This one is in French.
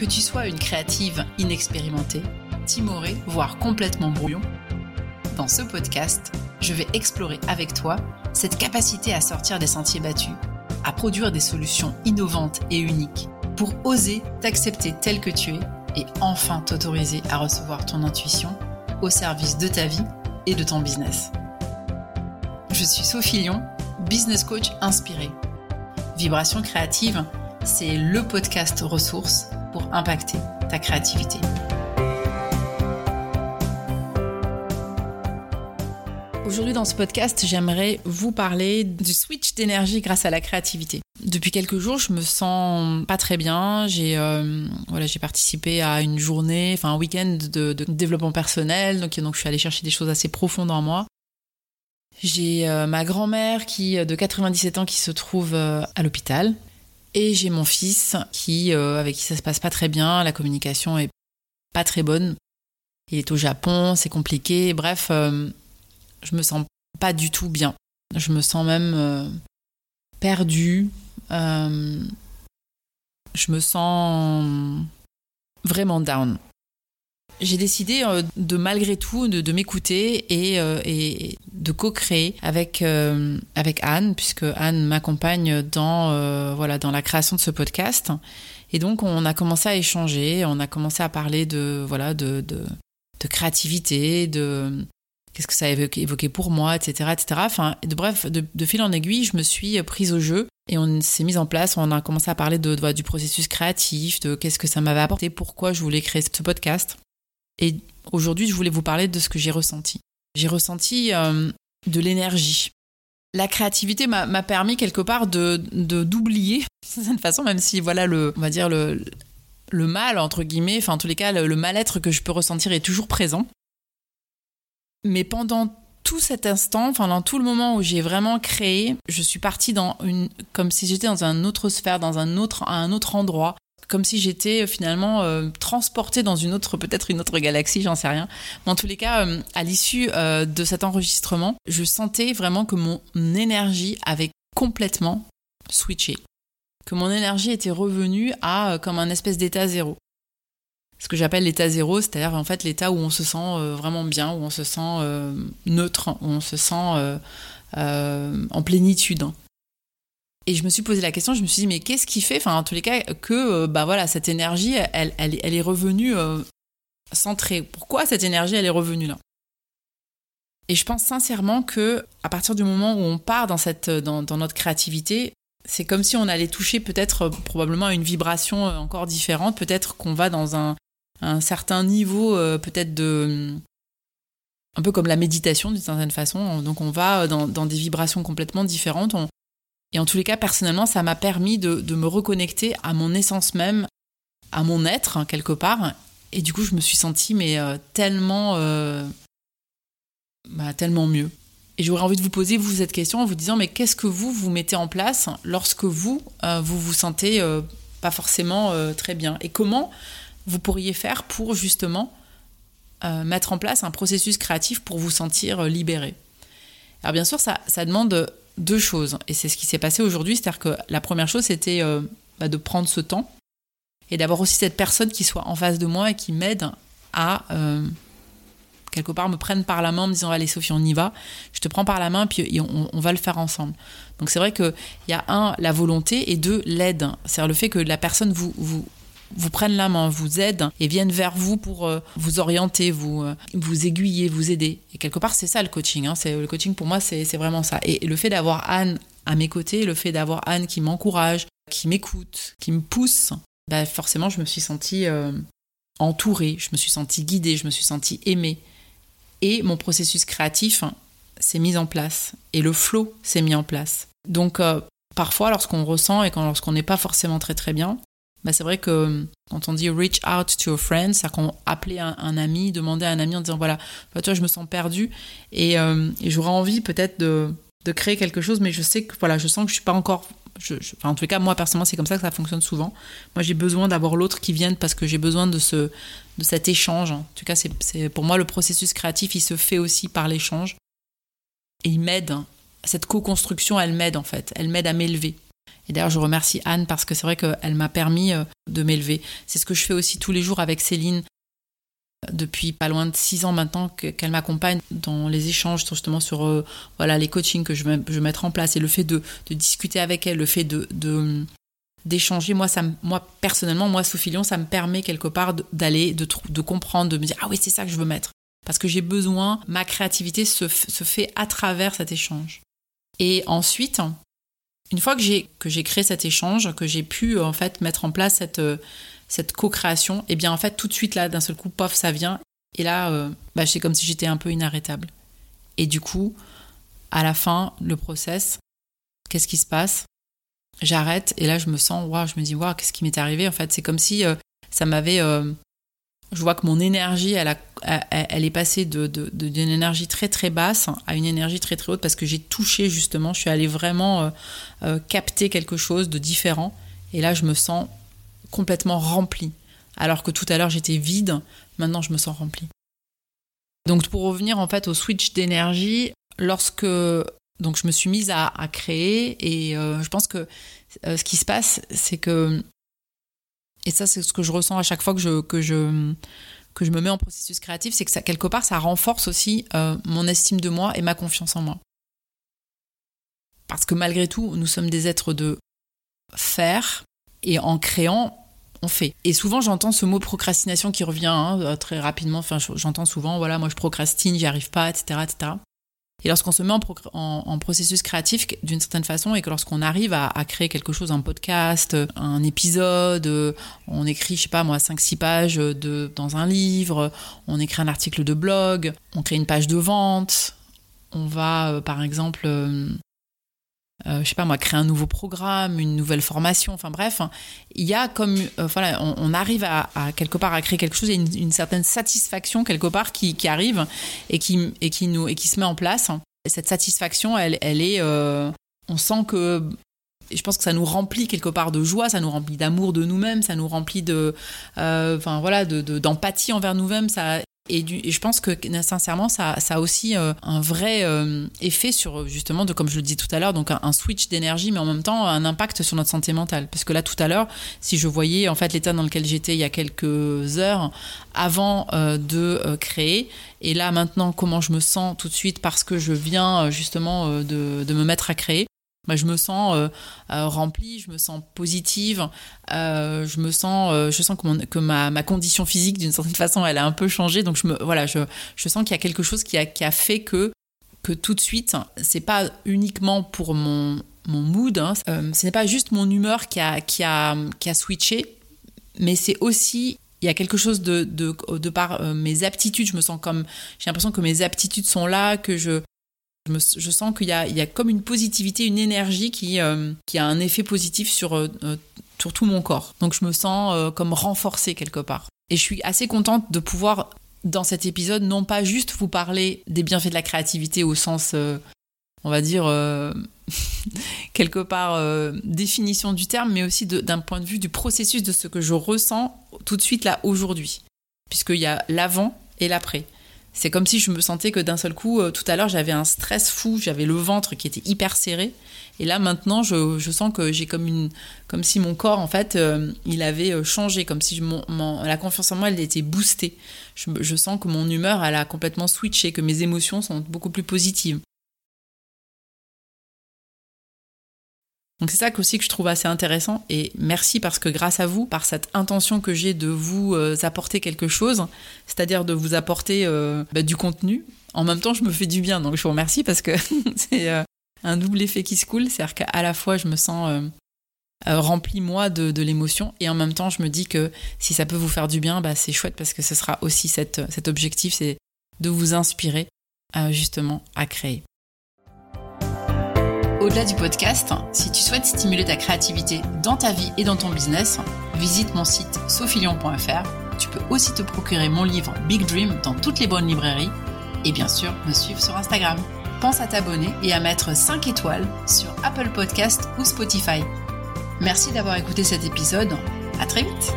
Que tu sois une créative inexpérimentée, timorée, voire complètement brouillon, dans ce podcast, je vais explorer avec toi cette capacité à sortir des sentiers battus, à produire des solutions innovantes et uniques pour oser t'accepter tel que tu es et enfin t'autoriser à recevoir ton intuition au service de ta vie et de ton business. Je suis Sophie Lyon, business coach inspirée. Vibration créative, c'est le podcast ressource pour impacter ta créativité. Aujourd'hui dans ce podcast, j'aimerais vous parler du switch d'énergie grâce à la créativité. Depuis quelques jours, je me sens pas très bien. J'ai euh, voilà, j'ai participé à une journée, enfin un week-end de, développement personnel, donc, donc je suis allée chercher des choses assez profondes en moi. J'ai euh, ma grand-mère qui de 97 ans qui se trouve euh, à l'hôpital et j'ai mon fils qui avec qui ça se passe pas très bien, la communication est pas très bonne. Il est au Japon, c'est compliqué. Bref, je me sens pas du tout bien. Je me sens même perdue, euh, je me sens vraiment down. J'ai décidé euh, de malgré tout de, m'écouter et, euh, et, de co-créer avec, avec Anne, puisque Anne m'accompagne dans, voilà, dans la création de ce podcast. Et donc on a commencé à échanger, on a commencé à parler de, voilà, de, de, de créativité, de, qu'est-ce que ça a évoqué, pour moi, etc., etc. Enfin, de, bref, de, fil en aiguille, je me suis prise au jeu et on s'est mis en place. On a commencé à parler de, du processus créatif, de qu'est-ce que ça m'avait apporté, pourquoi je voulais créer ce podcast. Et aujourd'hui, je voulais vous parler de ce que j'ai ressenti. J'ai ressenti euh, de l'énergie. La créativité m'a permis quelque part de d'oublier d'une certaine façon, même si voilà le, on va dire le le mal entre guillemets, enfin en tous les cas le mal-être que je peux ressentir est toujours présent. Mais pendant tout cet instant, enfin dans tout le moment où j'ai vraiment créé, je suis partie dans une, comme si j'étais dans une autre sphère, dans un autre, un autre endroit, comme si j'étais euh, finalement euh, transportée dans une autre, peut-être une autre galaxie, j'en sais rien. Mais en tous les cas, euh, à l'issue de cet enregistrement, je sentais vraiment que mon énergie avait complètement switché, que mon énergie était revenue à comme un espèce d'état zéro ce que j'appelle l'état zéro, c'est-à-dire en fait l'état où on se sent euh, vraiment bien, où on se sent euh, neutre, où on se sent euh, en plénitude. Et je me suis posé la question, je me suis dit mais qu'est-ce qui fait, enfin en tous les cas, que bah voilà cette énergie, elle, elle, est revenue centrée. Pourquoi cette énergie, elle est revenue là? Et je pense sincèrement que à partir du moment où on part dans cette dans, notre créativité, c'est comme si on allait toucher peut-être probablement à une vibration encore différente, peut-être qu'on va dans un, un certain niveau euh, peut-être de un peu comme la méditation d'une certaine façon. Donc on va dans, des vibrations complètement différentes. Et en tous les cas, personnellement, ça m'a permis de, me reconnecter à mon essence même, à mon être hein, quelque part. Et du coup, je me suis sentie mais euh, tellement, euh, bah, tellement mieux. Et j'aurais envie de vous poser vous cette question en vous disant mais qu'est-ce que vous vous mettez en place lorsque vous vous vous sentez pas forcément très bien? Et comment vous pourriez faire pour justement euh, mettre en place un processus créatif pour vous sentir euh, libéré? Alors bien sûr, ça demande deux choses, et c'est ce qui s'est passé aujourd'hui, c'est-à-dire que la première chose, c'était euh, bah, de prendre ce temps, et d'avoir aussi cette personne qui soit en face de moi et qui m'aide à, quelque part, me prenne par la main en me disant, allez Sophie, on y va, je te prends par la main, puis on, on va le faire ensemble. Donc c'est vrai qu'il y a un, la volonté, et deux, l'aide. C'est-à-dire le fait que la personne vous, vous, vous prennent la main, vous aident et viennent vers vous pour euh, vous orienter, vous, euh, vous aiguiller, vous aider. Et quelque part, c'est ça le coaching. Hein. C'est, le coaching, pour moi, c'est, vraiment ça. Et, le fait d'avoir Anne à mes côtés, le fait d'avoir Anne qui m'encourage, qui m'écoute, qui me pousse, bah forcément, je me suis sentie euh, entourée, je me suis sentie guidée, je me suis sentie aimée. Et mon processus créatif s'est mis en place. Et le flow s'est mis en place. Donc, parfois, lorsqu'on ressent et quand, lorsqu'on n'est pas forcément très très bien, bah, c'est vrai que euh, quand on dit reach out to a friend, c'est-à-dire qu'on appelait un, ami, demander à un ami en disant voilà, bah, toi je me sens perdu et, euh, et j'aurais envie peut-être de, de, créer quelque chose, mais je sais que voilà, je sens que je suis pas encore. Je, enfin, en tout cas, moi personnellement, c'est comme ça que ça fonctionne souvent. Moi, j'ai besoin d'avoir l'autre qui vienne parce que j'ai besoin de ce de cet échange. En tout cas, c'est pour moi le processus créatif, il se fait aussi par l'échange et il m'aide. Cette co-construction, elle m'aide en fait, elle m'aide à m'élever. Et d'ailleurs, je remercie Anne parce que c'est vrai qu'elle m'a permis de m'élever. C'est ce que je fais aussi tous les jours avec Céline depuis pas loin de six ans maintenant qu'elle m'accompagne dans les échanges justement sur euh, voilà les coachings que je vais, je mettre en place et le fait de, discuter avec elle, le fait de, d'échanger, moi, ça, moi personnellement, moi Sophie Lyon, ça me permet quelque part d'aller, de, de, comprendre, de me dire ah oui c'est ça que je veux mettre parce que j'ai besoin, ma créativité se, se fait à travers cet échange. Et ensuite, une fois que j'ai que j'ai créé cet échange, que j'ai pu en fait mettre en place cette cette co-création, eh bien en fait tout de suite là, d'un seul coup, pof, ça vient. Et là, euh, bah, c'est comme si j'étais un peu inarrêtable. Et du coup, à la fin, le process, qu'est-ce qui se passe? J'arrête et là je me sens, waouh, je me dis, waouh, qu'est-ce qui m'est arrivé En fait, c'est comme si euh, ça m'avait. Euh, je vois que mon énergie, elle, a, elle est passée d'une énergie très très basse à une énergie très très haute parce que j'ai touché justement, je suis allée vraiment capter quelque chose de différent. Et là, je me sens complètement remplie. Alors que tout à l'heure j'étais vide, maintenant je me sens remplie. Donc pour revenir en fait au switch d'énergie, lorsque donc je me suis mise à, créer et euh, je pense que euh, ce qui se passe, c'est que et ça c'est ce que je ressens à chaque fois que je que je me mets en processus créatif, c'est que ça quelque part ça renforce aussi euh, mon estime de moi et ma confiance en moi. Parce que malgré tout, nous sommes des êtres de faire et en créant, on fait. Et souvent, j'entends ce mot procrastination qui revient hein, euh, très rapidement. Enfin, j'entends souvent, voilà, moi je procrastine, j'y arrive pas, etc., etc. Et lorsqu'on se met en, processus créatif d'une certaine façon et que lorsqu'on arrive à, créer quelque chose, un podcast, un épisode, euh, on écrit, je sais pas moi, 5-6 pages de, dans un livre, on écrit un article de blog, on crée une page de vente, on va euh, par exemple euh, je sais pas moi, créer un nouveau programme, une nouvelle formation, enfin bref, il y a comme, euh, voilà, on, arrive à, quelque part à créer quelque chose, il y a une, certaine satisfaction quelque part qui, arrive et qui, et, qui nous, et qui se met en place. Et cette satisfaction, elle, elle est, euh, on sent que je pense que ça nous remplit quelque part de joie, ça nous remplit d'amour de nous-mêmes, ça nous remplit de, enfin voilà, de, d'empathie envers nous-mêmes. Ça, et, je pense que sincèrement, ça, ça a aussi euh, un vrai euh, effet sur justement, de, comme je le dis tout à l'heure, donc un, switch d'énergie, mais en même temps un impact sur notre santé mentale. Parce que là, tout à l'heure, si je voyais en fait l'état dans lequel j'étais il y a quelques heures avant euh, de créer, et là maintenant comment je me sens tout de suite parce que je viens justement de, de me mettre à créer, bah, je me sens euh, euh, remplie, je me sens positive, euh, je me sens, je sens que, que ma, ma, condition physique d'une certaine façon elle a un peu changé, donc je me, voilà, je, je sens qu'il y a quelque chose qui a, qui a fait que que tout de suite, c'est pas uniquement pour mon, mon mood, hein, ce n'est pas juste mon humeur qui a, qui a, qui a switché, mais c'est aussi il y a quelque chose de, de, de par mes aptitudes, je me sens comme, j'ai l'impression que mes aptitudes sont là, que je, je, sens qu'il y, a, comme une positivité, une énergie qui, euh, a un effet positif euh, euh, sur tout mon corps. Donc je me sens comme renforcée quelque part. Et je suis assez contente de pouvoir, dans cet épisode, non pas juste vous parler des bienfaits de la créativité au sens, on va dire, quelque part, définition du terme, mais aussi d'un point de vue du processus de ce que je ressens tout de suite là, aujourd'hui. Puisqu'il y a l'avant et l'après. C'est comme si je me sentais que d'un seul coup, euh, tout à l'heure, j'avais un stress fou, j'avais le ventre qui était hyper serré. Et là, maintenant, je, sens que j'ai comme une, comme si mon corps, en fait, euh, il avait euh, changé, comme si la confiance en moi, elle était boostée. Je, je, sens que mon humeur, elle a complètement switché, que mes émotions sont beaucoup plus positives. Donc c'est ça aussi que je trouve assez intéressant et merci parce que grâce à vous, par cette intention que j'ai de vous euh, apporter quelque chose, c'est-à-dire de vous apporter euh, bah, du contenu, en même temps je me fais du bien. Donc je vous remercie parce que c'est euh, un double effet qui se coule, c'est-à-dire qu'à la fois je me sens rempli moi de, l'émotion et en même temps je me dis que si ça peut vous faire du bien, bah, c'est chouette parce que ce sera aussi cet objectif, c'est de vous inspirer justement à créer. Au-delà du podcast, si tu souhaites stimuler ta créativité dans ta vie et dans ton business, visite mon site sophilion.fr. Tu peux aussi te procurer mon livre Big Dream dans toutes les bonnes librairies et bien sûr me suivre sur Instagram. Pense à t'abonner et à mettre 5 étoiles sur Apple Podcast ou Spotify. Merci d'avoir écouté cet épisode. À très vite.